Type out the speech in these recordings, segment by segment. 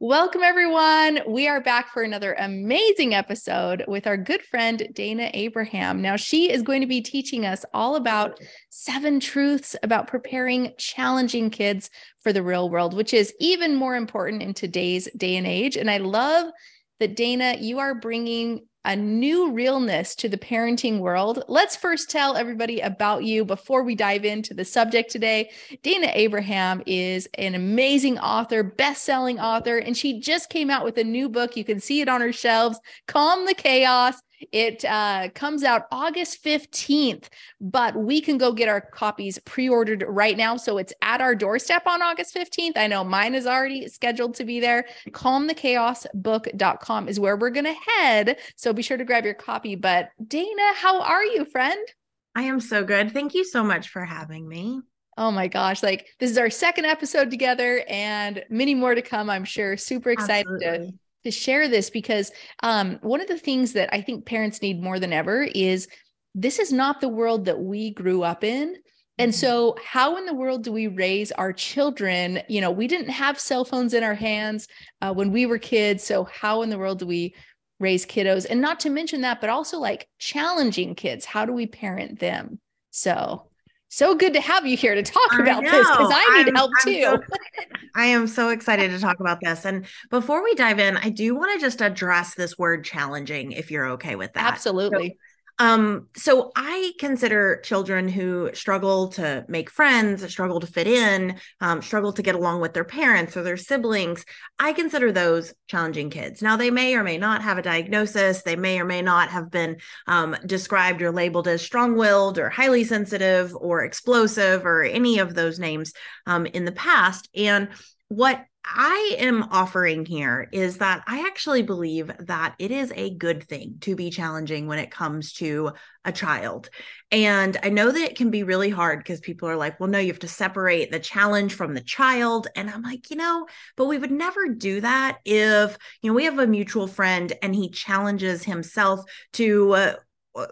Welcome, everyone. We are back for another amazing episode with our good friend, Dayna Abraham. Now, she is going to be teaching us all about seven truths about preparing challenging kids for the real world, which is even more important in today's day and age. And I love that, Dayna, you are bringing a new realness to the parenting world. Let's first tell everybody about you before we dive into the subject today. Dayna Abraham is an amazing author, best-selling author, and she just came out with a new book. You can see it on her shelves, Calm the Chaos it uh, comes out August 15th, but we can go get our copies pre ordered right now. So it's at our doorstep on August 15th. I know mine is already scheduled to be there. Calmthechaosbook.com is where we're going to head. So be sure to grab your copy. But Dayna, how are you, friend? I am so good. Thank you so much for having me. Oh my gosh, like this is our second episode together and many more to come, I'm sure. Super excited Absolutely. to to share this because um, one of the things that I think parents need more than ever is this is not the world that we grew up in. And mm-hmm. so, how in the world do we raise our children? You know, we didn't have cell phones in our hands uh, when we were kids. So, how in the world do we raise kiddos? And not to mention that, but also like challenging kids. How do we parent them? So, so good to have you here to talk I about know. this because I need I'm, help I'm too. So I am so excited to talk about this. And before we dive in, I do want to just address this word challenging, if you're okay with that. Absolutely. So um, so I consider children who struggle to make friends, struggle to fit in, um, struggle to get along with their parents or their siblings. I consider those challenging kids. Now, they may or may not have a diagnosis. They may or may not have been um, described or labeled as strong willed or highly sensitive or explosive or any of those names um, in the past. And what I am offering here is that I actually believe that it is a good thing to be challenging when it comes to a child. And I know that it can be really hard because people are like, well, no, you have to separate the challenge from the child. And I'm like, you know, but we would never do that if, you know, we have a mutual friend and he challenges himself to, uh,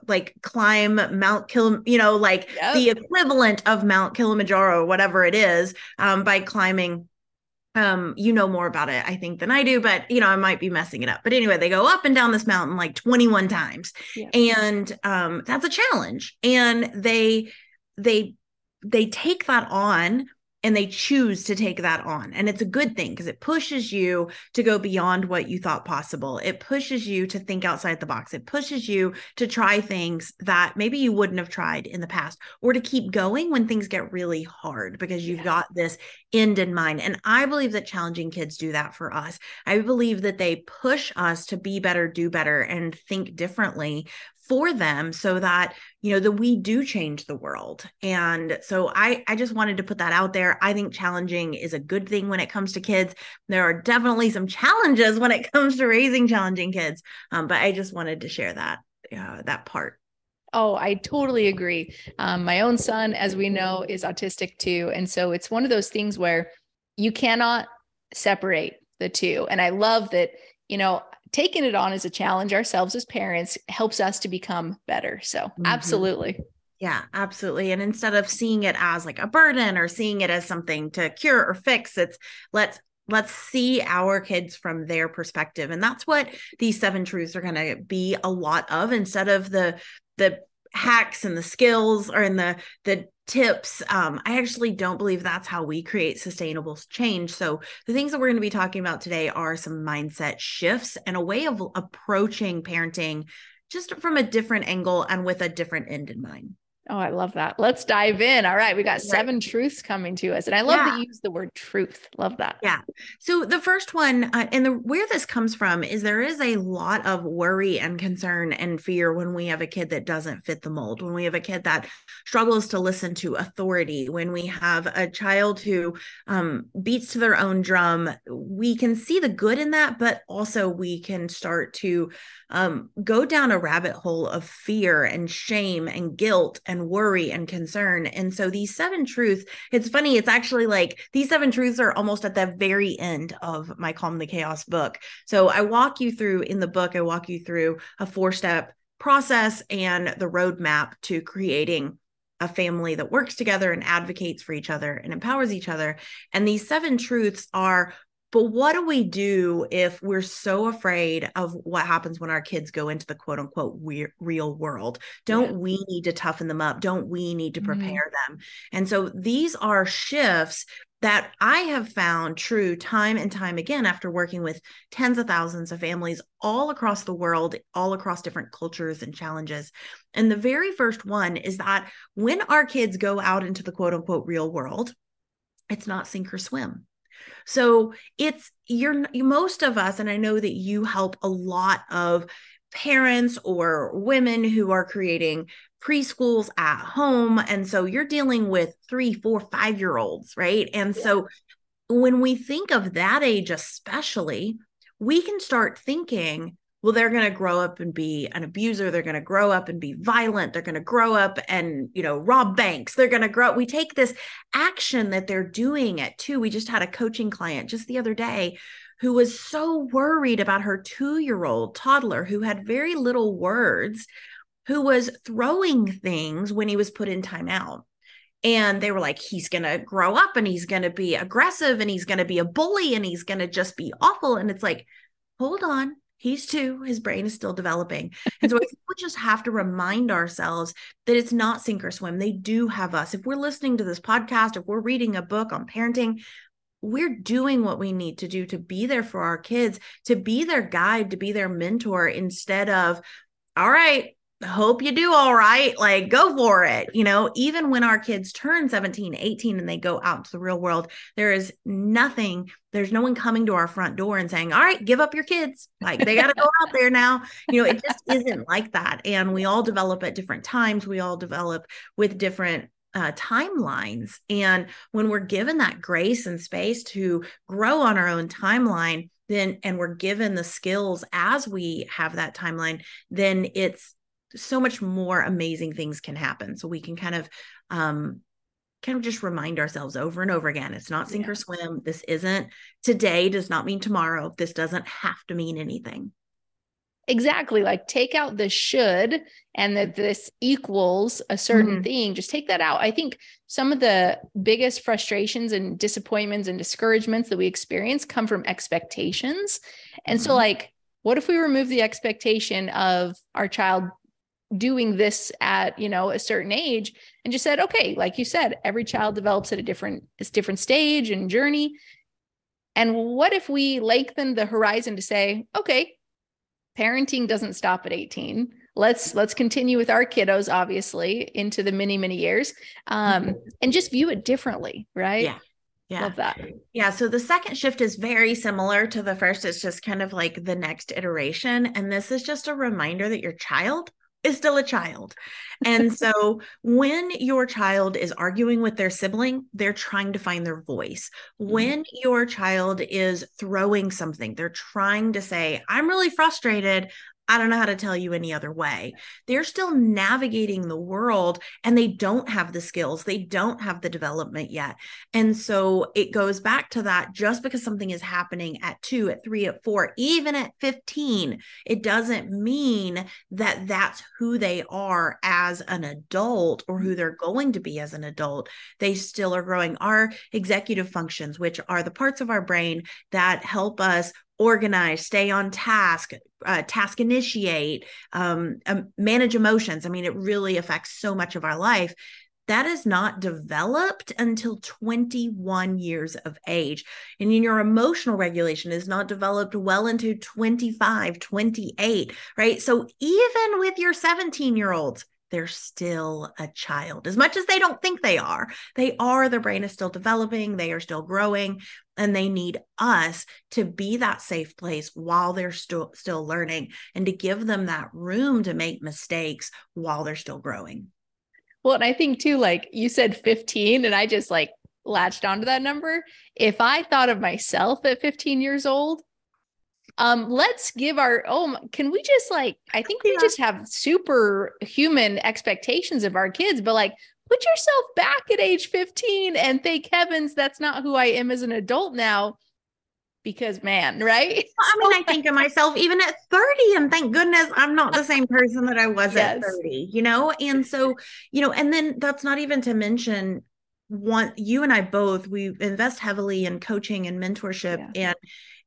like climb Mount Kilim, you know, like yep. the equivalent of Mount Kilimanjaro, or whatever it is, um, by climbing um you know more about it i think than i do but you know i might be messing it up. But anyway they go up and down this mountain like 21 times. Yeah. and um that's a challenge. And they they they take that on and they choose to take that on. And it's a good thing because it pushes you to go beyond what you thought possible. It pushes you to think outside the box. It pushes you to try things that maybe you wouldn't have tried in the past or to keep going when things get really hard because you've yeah. got this end in mind. And I believe that challenging kids do that for us. I believe that they push us to be better, do better, and think differently for them so that you know that we do change the world and so i i just wanted to put that out there i think challenging is a good thing when it comes to kids there are definitely some challenges when it comes to raising challenging kids um, but i just wanted to share that uh, that part Oh, I totally agree. Um, my own son, as we know, is autistic too. And so it's one of those things where you cannot separate the two. And I love that, you know, taking it on as a challenge ourselves as parents helps us to become better. So, mm-hmm. absolutely. Yeah, absolutely. And instead of seeing it as like a burden or seeing it as something to cure or fix, it's let's let's see our kids from their perspective. And that's what these seven truths are going to be a lot of instead of the the hacks and the skills or in the the tips um, i actually don't believe that's how we create sustainable change. So the things that we're going to be talking about today are some mindset shifts and a way of approaching parenting just from a different angle and with a different end in mind Oh, I love that. Let's dive in. All right. We got seven truths coming to us. And I love yeah. that you use the word truth. Love that. Yeah. So the first one, uh, and the where this comes from is there is a lot of worry and concern and fear when we have a kid that doesn't fit the mold, when we have a kid that struggles to listen to authority, when we have a child who um, beats to their own drum. We can see the good in that, but also we can start to um, go down a rabbit hole of fear and shame and guilt and worry and concern. And so these seven truths, it's funny, it's actually like these seven truths are almost at the very end of my Calm the Chaos book. So I walk you through in the book, I walk you through a four step process and the roadmap to creating a family that works together and advocates for each other and empowers each other. And these seven truths are But what do we do if we're so afraid of what happens when our kids go into the quote unquote real world? Don't yeah. we need to toughen them up? Don't we need to mm-hmm. prepare mm-hmm. them? And so these are shifts that I have found true time and time again after working with tens of thousands of families all across the world, all across different cultures and challenges. And the very first one is that when our kids go out into the quote unquote real world, it's not sink or swim. So it's you're most of us, and I know that you help a lot of parents or women who are creating preschools at home. And so you're dealing with three, four, five year olds, right? And yeah. so when we think of that age, especially, we can start thinking, well, they're going to grow up and be an abuser. They're going to grow up and be violent. They're going to grow up and, you know, rob banks. They're going to grow. Up. We take this action that they're doing it too We just had a coaching client just the other day who was so worried about her two year old toddler who had very little words, who was throwing things when he was put in timeout. And they were like, he's going to grow up and he's going to be aggressive and he's going to be a bully and he's going to just be awful. And it's like, hold on, he's two his brain is still developing. And so we just have to remind ourselves that it's not sink or swim. They do have us. If we're listening to this podcast if we're reading a book on parenting we're doing what we need to do to be there for our kids, to be their guide, to be their mentor instead of, all right, hope you do all right. Like, go for it. You know, even when our kids turn 17, 18, and they go out to the real world, there is nothing, there's no one coming to our front door and saying, all right, give up your kids. Like, they got to go out there now. You know, it just isn't like that. And we all develop at different times, we all develop with different uh, timelines. And when we're given that grace and space to grow on our own timeline, then and we're given the skills as we have that timeline, then it's so much more amazing things can happen. So we can kind of um kind of just remind ourselves over and over again it's not sink yeah. or swim this isn't today does not mean tomorrow this doesn't have to mean anything Exactly. Like take out the should and that this equals a certain mm-hmm. thing. Just take that out. I think some of the biggest frustrations and disappointments and discouragements that we experience come from expectations. And mm-hmm. so, like, what if we remove the expectation of our child doing this at you know a certain age and just said okay like you said every child develops at a different a different stage and journey and what if we lengthen the horizon to say okay parenting doesn't stop at 18 let's let's continue with our kiddos obviously into the many many years um mm-hmm. and just view it differently right yeah yeah. Love that. Yeah. So the second shift is very similar to the first. It's just kind of like the next iteration. And this is just a reminder that your child is still a child. And so when your child is arguing with their sibling, they're trying to find their voice. Mm-hmm. When your child is throwing something, they're trying to say, I'm really frustrated. I don't know how to tell you any other way. They're still navigating the world and they don't have the skills, they don't have the development yet. And so it goes back to that just because something is happening at two, at three, at four, even at 15, it doesn't mean that that's who they are as an adult or who they're going to be as an adult. They still are growing. Our executive functions, which are the parts of our brain that help us organize, stay on task, uh, task initiate, um, um, manage emotions. I mean, it really affects so much of our life. That is not developed until 21 years of age. And your emotional regulation is not developed well into 25, 28, right? So even with your 17 year olds, they're still a child as much as they don't think they are they are their brain is still developing they are still growing and they need us to be that safe place while they're still still learning and to give them that room to make mistakes while they're still growing well and i think too like you said 15 and i just like latched onto that number if i thought of myself at 15 years old um let's give our oh can we just like i think we yeah. just have superhuman expectations of our kids but like put yourself back at age 15 and thank heavens that's not who i am as an adult now because man right well, i mean i think of myself even at 30 and thank goodness i'm not the same person that i was yes. at 30 you know and so you know and then that's not even to mention want you and I both, we invest heavily in coaching and mentorship. Yeah. And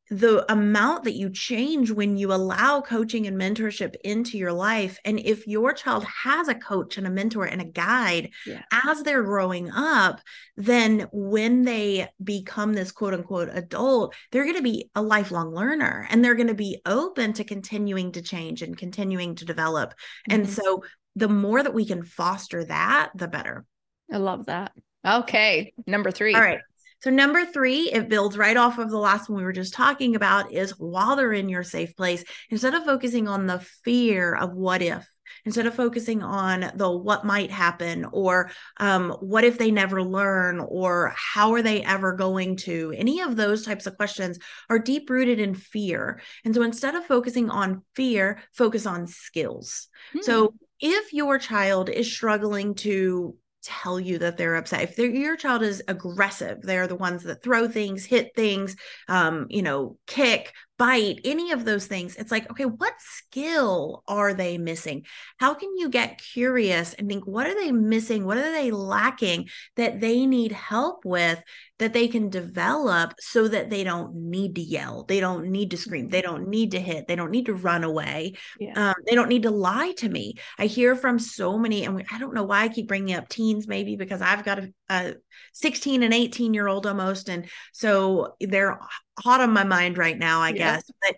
the amount that you change when you allow coaching and mentorship into your life. And if your child has a coach and a mentor and a guide yeah. as they're growing up then when they become this quote unquote adult they're going to be a lifelong learner and they're going to be open to continuing to change and continuing to develop. Mm-hmm. and so the more that we can foster that the better. I love that. Okay number 3 all right so, number three, it builds right off of the last one we were just talking about is while they're in your safe place, instead of focusing on the fear of what if, instead of focusing on the what might happen or um, what if they never learn or how are they ever going to any of those types of questions are deep rooted in fear and so instead of focusing on fear focus on skills hmm. so if your child is struggling to tell you that they're upset. If your child is aggressive, they're the ones that throw things, hit things, um, you know, kick, bite, any of those things. It's like, okay, what skill are they missing? How can you get curious and think, what are they missing? What are they lacking that they need help with that they can develop so that they don't need to yell? They don't need to scream. They don't need to hit. They don't need to run away. Yeah. Um, they don't need to lie to me. I hear from so many, and we, I don't know why I keep bringing up teens, maybe because I've got a, a 16 and 18 year old almost. And so they're hot on my mind right now, I yeah. guess. But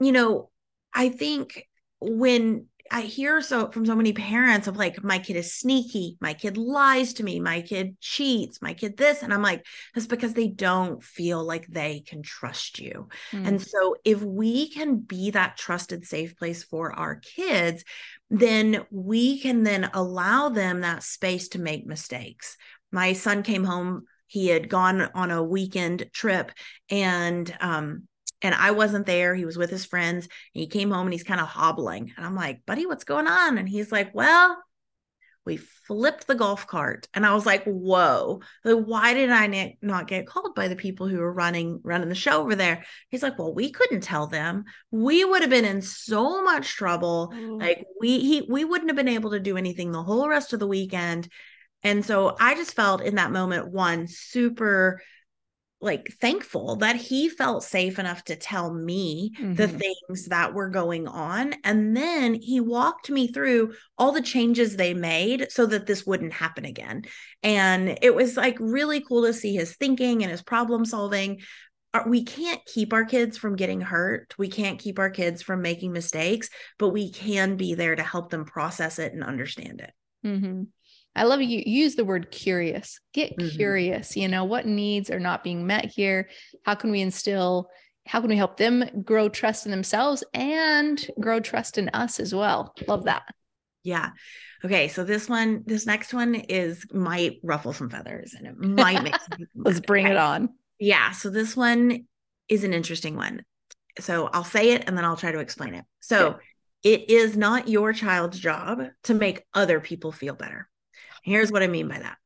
you know, I think when I hear so from so many parents of like, my kid is sneaky, my kid lies to me, my kid cheats, my kid this. And I'm like, that's because they don't feel like they can trust you. Mm. And so if we can be that trusted, safe place for our kids, then we can then allow them that space to make mistakes. My son came home he had gone on a weekend trip and um and I wasn't there. He was with his friends. he came home and he's kind of hobbling. And I'm like, buddy, what's going on? And he's like, well, we flipped the golf cart. And I was like, whoa, why did I not get called by the people who were running, running the show over there? He's like, well, we couldn't tell them. We would have been in so much trouble. Like we, he, we wouldn't have been able to do anything the whole rest of the weekend. And so I just felt in that moment, one super like thankful that he felt safe enough to tell me mm-hmm. the things that were going on. And then he walked me through all the changes they made so that this wouldn't happen again. And it was like really cool to see his thinking and his problem solving. We can't keep our kids from getting hurt. We can't keep our kids from making mistakes but we can be there to help them process it and understand it. Mm-hmm. I love you use the word curious. Get mm-hmm. curious. You know, what needs are not being met here? How can we instill how can we help them grow trust in themselves and grow trust in us as well? Love that. Yeah. Okay, so this one, this next one is might ruffle some feathers and it might make Let's bring it on. Yeah, so this one is an interesting one. So I'll say it and then I'll try to explain it. So it is not your child's job to make other people feel better. Here's what I mean by that.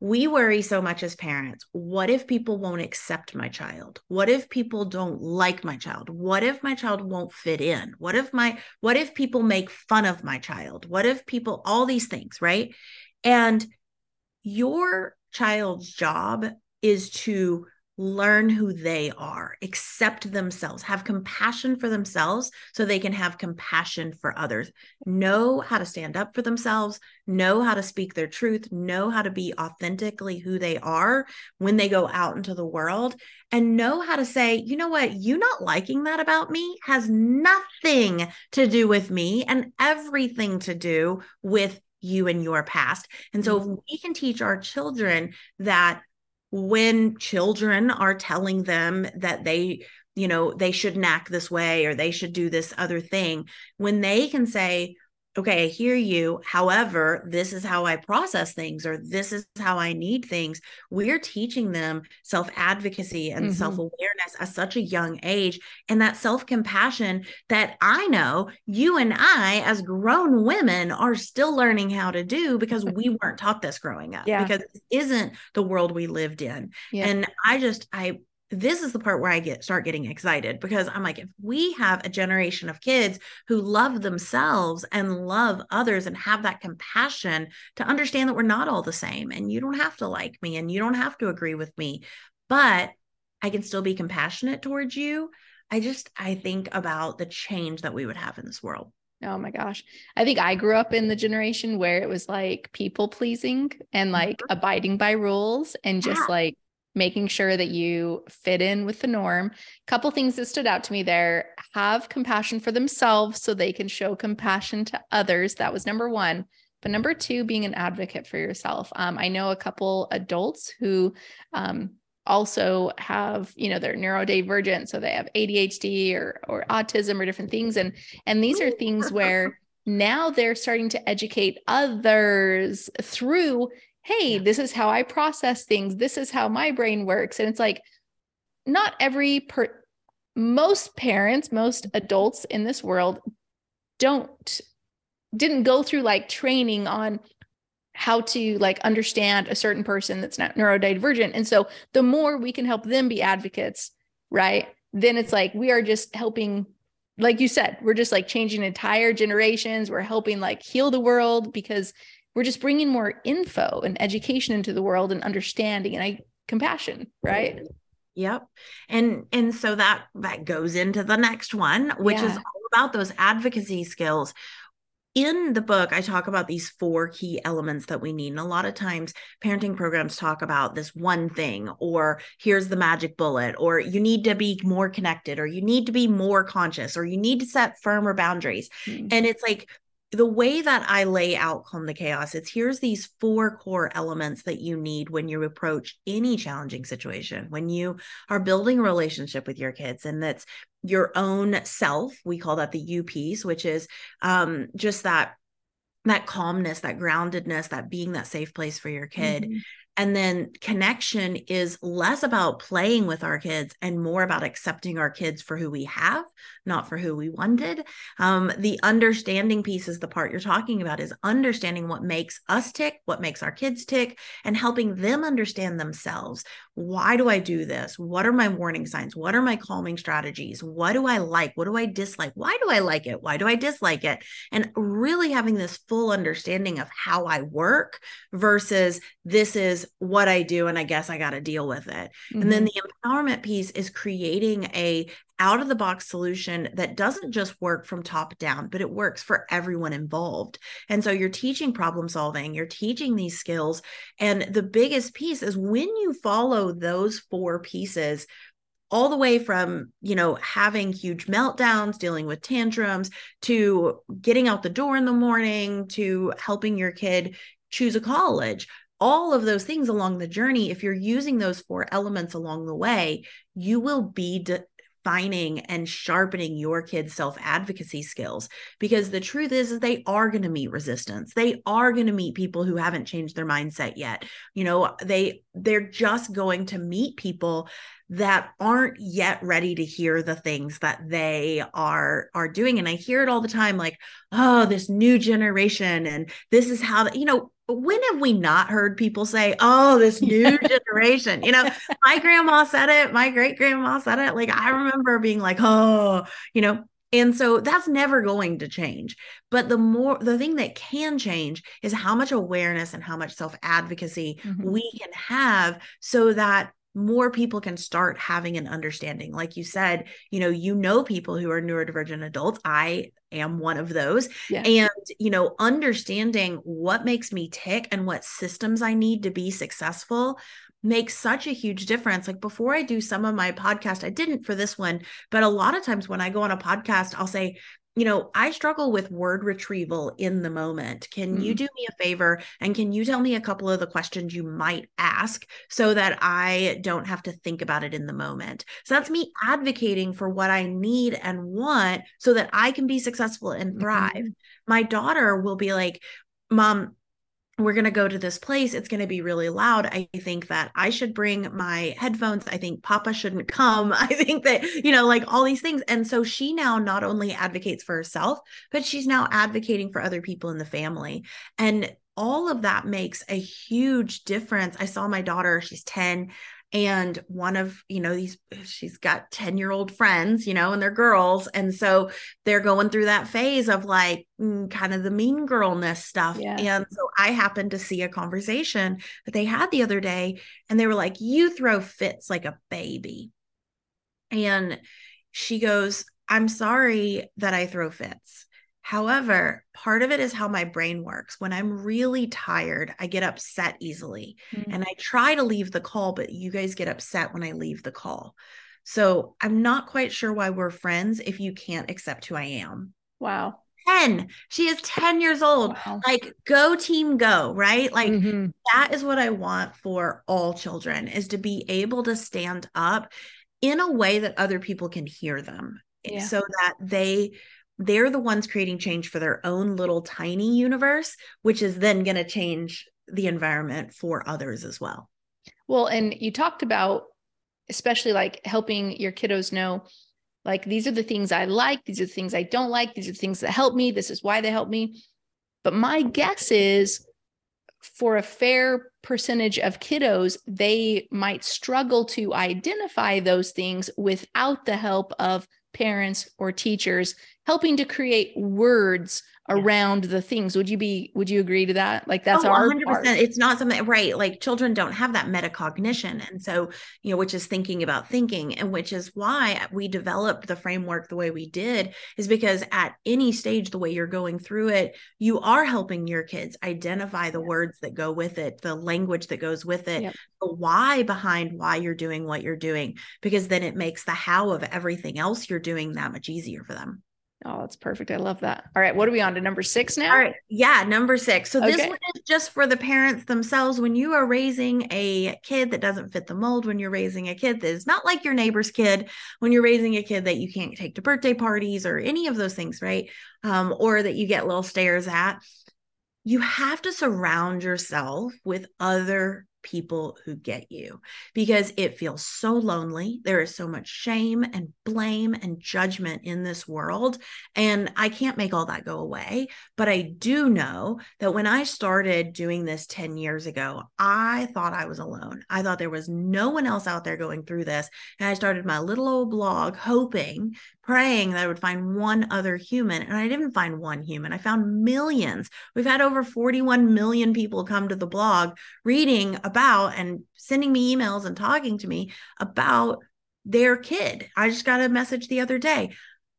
We worry so much as parents. What if people won't accept my child? What if people don't like my child? What if my child won't fit in? What if my what if people make fun of my child? What if people all these things, right? And your child's job is to learn who they are, accept themselves, have compassion for themselves so they can have compassion for others, know how to stand up for themselves, know how to speak their truth, know how to be authentically who they are when they go out into the world, and know how to say, you know what, you not liking that about me has nothing to do with me and everything to do with you and your past. And so, if mm-hmm. we can teach our children that when children are telling them that they you know they shouldn't act this way or they should do this other thing when they can say okay, I hear you. However, this is how I process things, or this is how I need things. We're teaching them self advocacy and mm-hmm. self awareness at such a young age, and that self compassion that I know you and I, as grown women, are still learning how to do because we mm-hmm. weren't taught this growing up, yeah. because this isn't the world we lived in. Yeah. And I just, I, this is the part where I get start getting excited because I'm like, if we have a generation of kids who love themselves and love others and have that compassion to understand that we're not all the same and you don't have to like me and you don't have to agree with me, but I can still be compassionate towards you. I just I think about the change that we would have in this world. Oh my gosh. I think I grew up in the generation where it was like people pleasing and like mm-hmm. abiding by rules and just yeah. like making sure that you fit in with the norm. A couple things that stood out to me there have compassion for themselves so they can show compassion to others. That was number one. But number two, being an advocate for yourself. Um, I know a couple adults who um, also have, you know, they're neurodivergent, so they have ADHD or or autism or different things, and and these are things where now they're starting to educate others through hey, this is how I process things. This is how my brain works. And it's like, not every per, most parents, most adults in this world don't, didn't go through like training on how to like understand a certain person that's not neurodivergent. And so the more we can help them be advocates, right? Then it's like we are just helping like you said, we're just like changing entire generations. We're helping like heal the world because we're just bringing more info and education into the world and understanding and I compassion, right? Yep. And and so that that goes into the next one, which yeah. is all about those advocacy skills. In the book, I talk about these four key elements that we need. And a lot of times, parenting programs talk about this one thing, or here's the magic bullet, or you need to be more connected, or you need to be more conscious, or you need to set firmer boundaries. Mm-hmm. And it's like the way that I lay out Calm the Chaos, it's here's these four core elements that you need when you approach any challenging situation, when you are building a relationship with your kids, and that's your own self. We call that the U piece, which is um, just that that calmness, that groundedness, that being that safe place for your kid. Mm-hmm. And then connection is less about playing with our kids and more about accepting our kids for who we have, not for who we wanted. Um, the understanding piece is the part you're talking about is understanding what makes us tick, what makes our kids tick, and helping them understand themselves. Why do I do this? What are my warning signs? What are my calming strategies? What do I like? What do I dislike? Why do I like it? Why do I dislike it? And really having this full understanding of how I work versus this is what I do and I guess I got to deal with it. Mm-hmm. And then mm-hmm. the empowerment piece is creating a out of the box solution that doesn't just work from top down, but it works for everyone involved. And so you're teaching problem solving, you're teaching these skills. And the biggest piece is when you follow those four pieces, all the way from you know having huge meltdowns dealing with tantrums to getting out the door in the morning to helping your kid choose a college all of those things along the journey, if you're using those four elements along the way, you will be defining and sharpening your kids' self advocacy skills. Because the truth is, is they are going to meet resistance. They are going to meet people who haven't changed their mindset yet. You know, they they're just going to meet people that aren't yet ready to hear the things that they are are doing and i hear it all the time like oh this new generation and this is how you know when have we not heard people say, oh, this new generation? You know, my grandma said it, my great grandma said it. Like, I remember being like, oh, you know, and so that's never going to change. But the more, the thing that can change is how much awareness and how much self advocacy mm-hmm. we can have so that more people can start having an understanding. Like you said, you know, you know people who are neurodivergent adults. I am one of those. Yeah. And, you know, understanding what makes me tick and what systems I need to be successful makes such a huge difference. Like before I do some of my podcast, I didn't for this one, but a lot of times when I go on a podcast, I'll say, you know, I struggle with word retrieval in the moment. Can mm. you do me a favor and can you tell me a couple of the questions you might ask so that I don't have to think about it in the moment? So that's me advocating for what I need and want so that I can be successful and thrive. Mm-hmm. My daughter will be like, Mom, we're going to go to this place. It's going to be really loud. I think that I should bring my headphones. I think Papa shouldn't come. I think that, you know, like all these things. And so she now not only advocates for herself, but she's now advocating for other people in the family. And all of that makes a huge difference. I saw my daughter, she's 10, and one of you know these she's got 10 year old friends you know and they're girls. And so they're going through that phase of like mm, kind of the mean girlness stuff. Yeah. and so i happened to see a conversation that they had the other day and they were like you throw fits like a baby. And she goes i'm sorry that i throw fits However, part of it is how my brain works. When I'm really tired, I get upset easily mm-hmm. and I try to leave the call, but you guys get upset when I leave the call. So I'm not quite sure why we're friends if you can't accept who I am. Wow. 10. She is 10 years old. Wow. Like go team go, right? Like mm-hmm. that is what I want for all children is to be able to stand up in a way that other people can hear them yeah. so that they they're the ones creating change for their own little tiny universe, which is then going to change the environment for others as well. Well, and you talked about especially like helping your kiddos know like these are the things I like, these are the things I don't like, these are the things that help me, this is why they help me. But my guess is for a fair percentage of kiddos, they might struggle to identify those things without the help of parents or teachers helping to create words around the things. Would you be would you agree to that? Like that's oh, our 100% part. it's not something right like children don't have that metacognition. And so you know which is thinking about thinking and which is why we developed the framework the way we did is because at any stage the way you're going through it you are helping your kids identify the words that go with it the language that goes with it yep. the why behind why you're doing what you're doing because then it makes the how of everything else you're doing that much easier for them Oh, that's perfect. I love that. All right. What are we on to number six now? All right. Yeah. Number six. So this one is just for the parents themselves. When you are raising a kid that doesn't fit the mold, when you're raising a kid that is not like your neighbor's kid, when you're raising a kid that you can't take to birthday parties or any of those things, right? Um, or that you get little stares at, you have to surround yourself with other people who get you because it feels so lonely. There is so much shame and blame and judgment in this world. And I can't make all that go away. But I do know that when I started doing this 10 years ago, I thought I was alone. I thought there was no one else out there going through this. And I started my little old blog hoping praying that I would find one other human. And I didn't find one human, I found millions. We've had over 41 million people come to the blog reading about and sending me emails and talking to me about their kid. I just got a message the other day.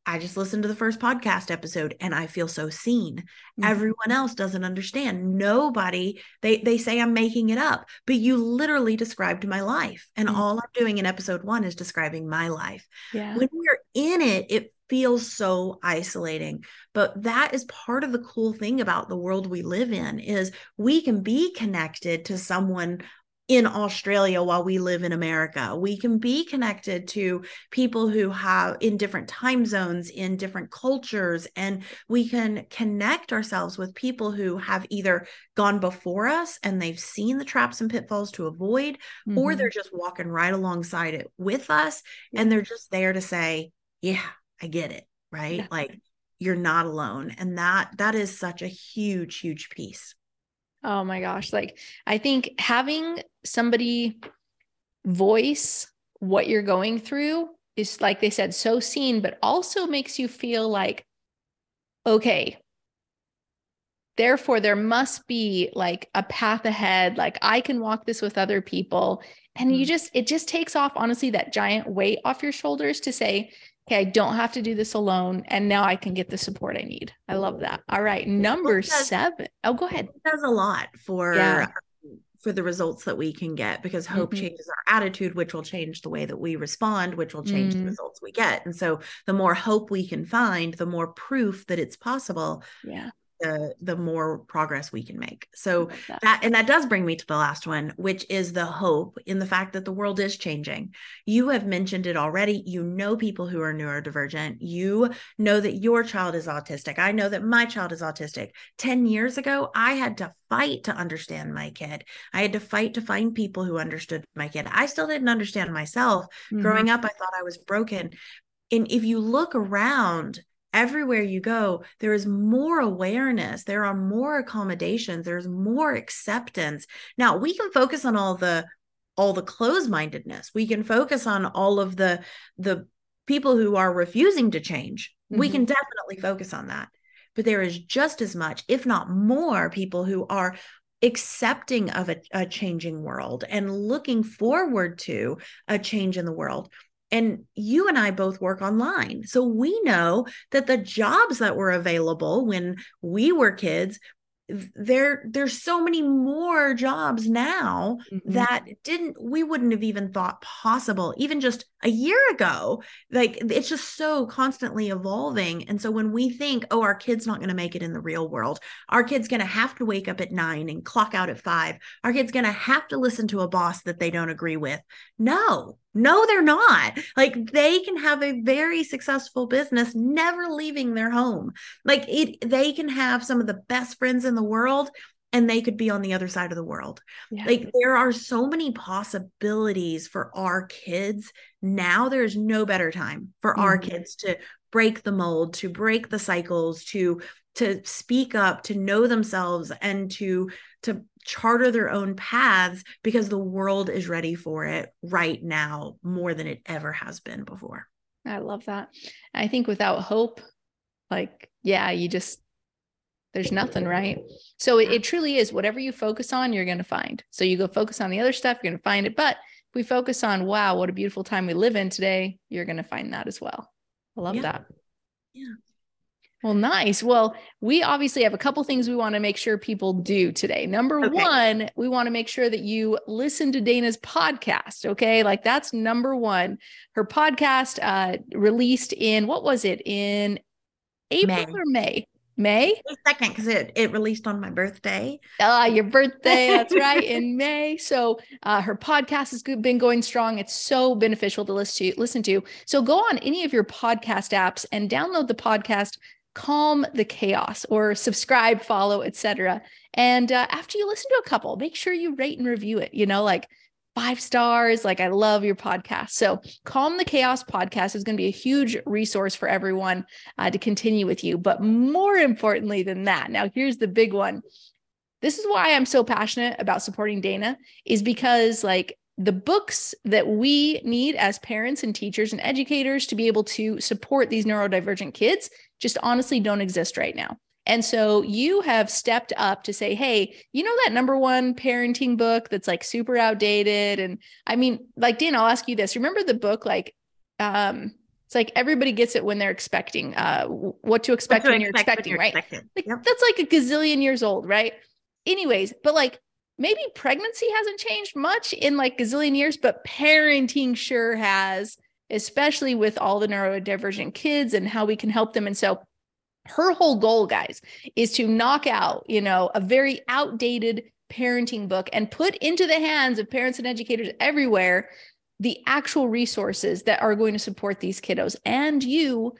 I just listened to the first podcast episode and I feel so seen. Mm-hmm. Everyone else doesn't understand. Nobody, they they say I'm making it up, but you literally described my life. And mm-hmm. all I'm doing in episode 1 is describing my life. Yeah. When we're in it, it feels so isolating but that is part of the cool thing about the world we live in is we can be connected to someone in Australia while we live in America. We can be connected to people who have in different time zones, in different cultures, and we can connect ourselves with people who have either gone before us and they've seen the traps and pitfalls to avoid, mm-hmm. or they're just walking right alongside it with us and they're just there to say, Yeah, I get it. Right. Yeah. Like you're not alone. And that that is such a huge, huge piece. Oh my gosh. Like, I think having somebody voice what you're going through is, like they said, so seen, but also makes you feel like, okay, therefore, there must be like a path ahead. Like, I can walk this with other people. And you mm-hmm. just, it just takes off, honestly, that giant weight off your shoulders to say, okay, I don't have to do this alone. And now I can get the support I need. I love that. All right. Number does, seven. Oh, go ahead. It does a lot for yeah. for the results that we can get because hope mm-hmm. changes our attitude, which will change the way that we respond, which will change mm-hmm. the results we get. And so the more hope we can find, the more proof that it's possible. Yeah the the more progress we can make. So that. that. and that does bring me to the last one which is the hope in the fact that the world is changing. You have mentioned it already. You know people who are neurodivergent. You know that your child is autistic. I know that my child is autistic. 10 years ago i had to fight to understand my kid. I had to fight to find people who understood my kid. I still didn't understand myself. Mm-hmm. growing up i thought i was broken. And if you look around everywhere you go, there is more awareness, there are more accommodations, there's more acceptance. Now, we can focus on all the all the closed-mindedness we can focus on all of the the people who are refusing to change mm-hmm. we can definitely focus on that but there is just as much if not more people who are accepting of a, a changing world and looking forward to a change in the world and you and I both work online. So we know that the jobs that were available when we were kids there there's so many more jobs now mm-hmm. that didn't we wouldn't have even thought possible even just a year ago. Like it's just so constantly evolving. And so when we think oh our kid's not going to make it in the real world. Our kid's going to have to wake up at 9 and clock out at 5 our kid's going to have to listen to a boss that they don't agree with. No no, they're not. Like they can have a very successful business never leaving their home. Like it they can have some of the best friends in the world and they could be on the other side of the world. Yeah. Like there are so many possibilities for our kids. Now there's no better time for mm-hmm. our kids to break the mold, to break the cycles, to to speak up, to know themselves and to to charter their own paths because the world is ready for it right now more than it ever has been before. I love that. I think without hope, like, yeah, you just, there's nothing, right? So it, it truly is whatever you focus on, you're going to find. So you go focus on the other stuff, you're going to find it. But if we focus on, wow, what a beautiful time we live in today, you're going to find that as well. I love yeah. that. Yeah. Well, nice. Well, we obviously have a couple things we want to make sure people do today. Number okay. one, we want to make sure that you listen to Dayna's podcast. Okay. Like that's number one. Her podcast uh, released in, what was it, in April May. or May? May? Second, because it, it released on my birthday. Ah, your birthday. That's right. In May. So uh, her podcast has been going strong. It's so beneficial to listen to listen to. So go on any of your podcast apps and download the podcast calm the chaos or subscribe follow etc and uh, after you listen to a couple make sure you rate and review it you know like five stars like i love your podcast. So calm the chaos podcast is going to be a huge resource for everyone uh, to continue with you. But more importantly than that now here's the big one. This is why i'm so passionate about supporting dayna is because like the books that we need as parents and teachers and educators to be able to support these neurodivergent kids just honestly don't exist right now. And so you have stepped up to say, hey, you know that number one parenting book that's like super outdated. And I mean, like Dan, I'll ask you this. Remember the book, like um, it's like everybody gets it when they're expecting uh what to expect what to when you're expecting, when you're right? Expecting. Like yep. that's like a gazillion years old, right? Anyways, but like maybe pregnancy hasn't changed much in like gazillion years, but parenting sure has, especially with all the neurodivergent kids and how we can help them. And so her whole goal, guys, is to knock out, you know, a very outdated parenting book and put into the hands of parents and educators everywhere the actual resources that are going to support these kiddos and you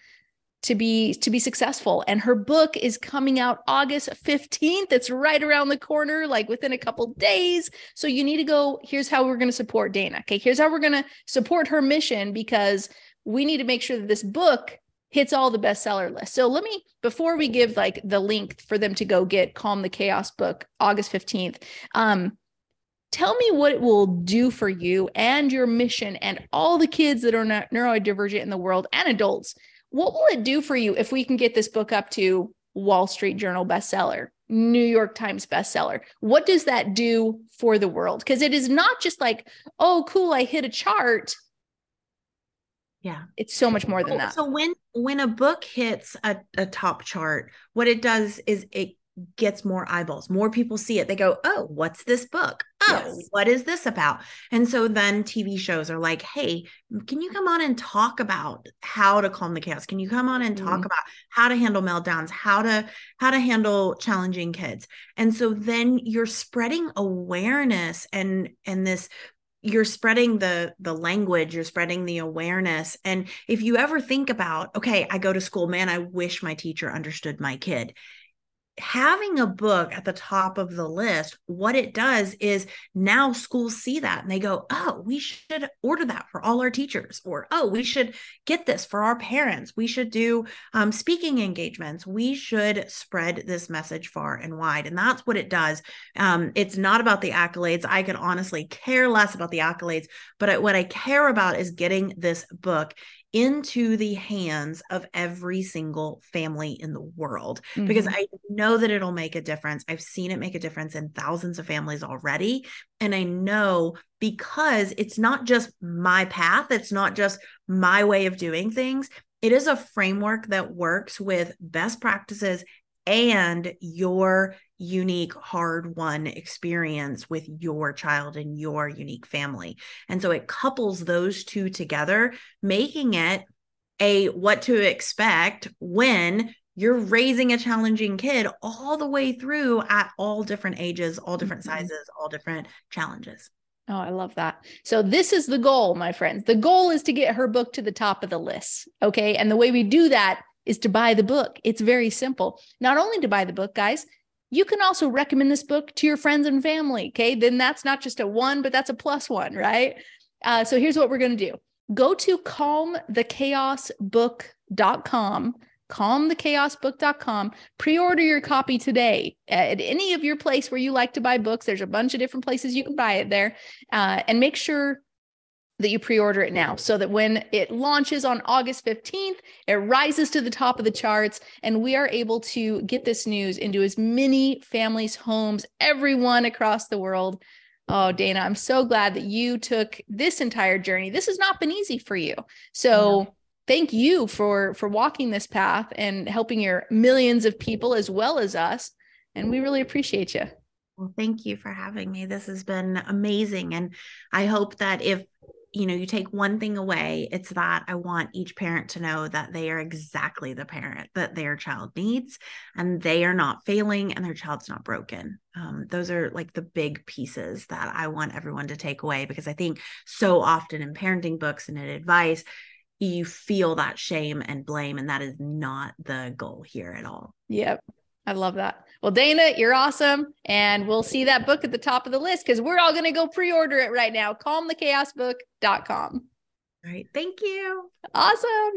to be to be successful. And her book is coming out August 15th it's right around the corner like within a couple days. So you need to go here's how we're going to support Dayna okay? Here's how we're going to support her mission because we need to make sure that this book hits all the bestseller lists. So let me before we give like the link for them to go get calm the chaos book August 15th um tell me what it will do for you and your mission and all the kids that are neurodivergent in the world and adults what will it do for you if we can get this book up to Wall Street Journal bestseller, New York Times bestseller? What does that do for the world? Because it is not just like, oh, cool, I hit a chart. Yeah. It's so much more than that. So when when a book hits a, a top chart, what it does is it gets more eyeballs. More people see it. They go, "Oh, what's this book? Yes. what is this about?" And so then TV shows are like, "Hey, can you come on and talk about how to calm the chaos? Can you come on and talk mm. about how to handle meltdowns, how to how to handle challenging kids?" And so then you're spreading awareness and and this you're spreading the the language you're spreading the awareness and if you ever think about okay i go to school man i wish my teacher understood my kid having a book at the top of the list, what it does is now schools see that and they go, oh, we should order that for all our teachers, or oh, we should get this for our parents. We should do um, speaking engagements. We should spread this message far and wide. And that's what it does. Um, it's not about the accolades. I could honestly care less about the accolades, but what I care about is getting this book into the hands of every single family in the world mm-hmm. because I know that it'll make a difference. I've seen it make a difference in thousands of families already. And I know because it's not just my path, it's not just my way of doing things. It is a framework that works with best practices and your unique hard won experience with your child and your unique family. And so it couples those two together, making it a what to expect when you're raising a challenging kid all the way through at all different ages, all different mm-hmm. sizes, all different challenges. Oh, I love that. So, this is the goal, my friends. The goal is to get her book to the top of the list. Okay. And the way we do that is to buy the book. It's very simple. Not only to buy the book, guys, you can also recommend this book to your friends and family. Okay. Then that's not just a one, but that's a plus one, right? Uh, so here's what we're going to do go to calmthechaosbook.com calmthechaosbook.com pre-order your copy today at any of your place where you like to buy books there's a bunch of different places you can buy it there uh, and make sure that you pre-order it now so that when it launches on August 15th, it rises to the top of the charts and we are able to get this news into as many families, homes, everyone across the world. Oh, Dayna, I'm so glad that you took this entire journey. This has not been easy for you. So, yeah. thank you for for walking this path and helping your millions of people as well as us. And we really appreciate you. Well, thank you for having me. This has been amazing. And I hope that if you know you take one thing away it's that i want each parent to know that they are exactly the parent that their child needs and they are not failing and their child's not broken. Um, those are like the big pieces that i want everyone to take away because i think so often in parenting books and in advice you feel that shame and blame and that is not the goal here at all. Yep. I love that. Well, Dayna, you're awesome. And we'll see that book at the top of the list because we're all going to go pre order it right now. Calmthechaosbook.com. All right. Thank you. Awesome.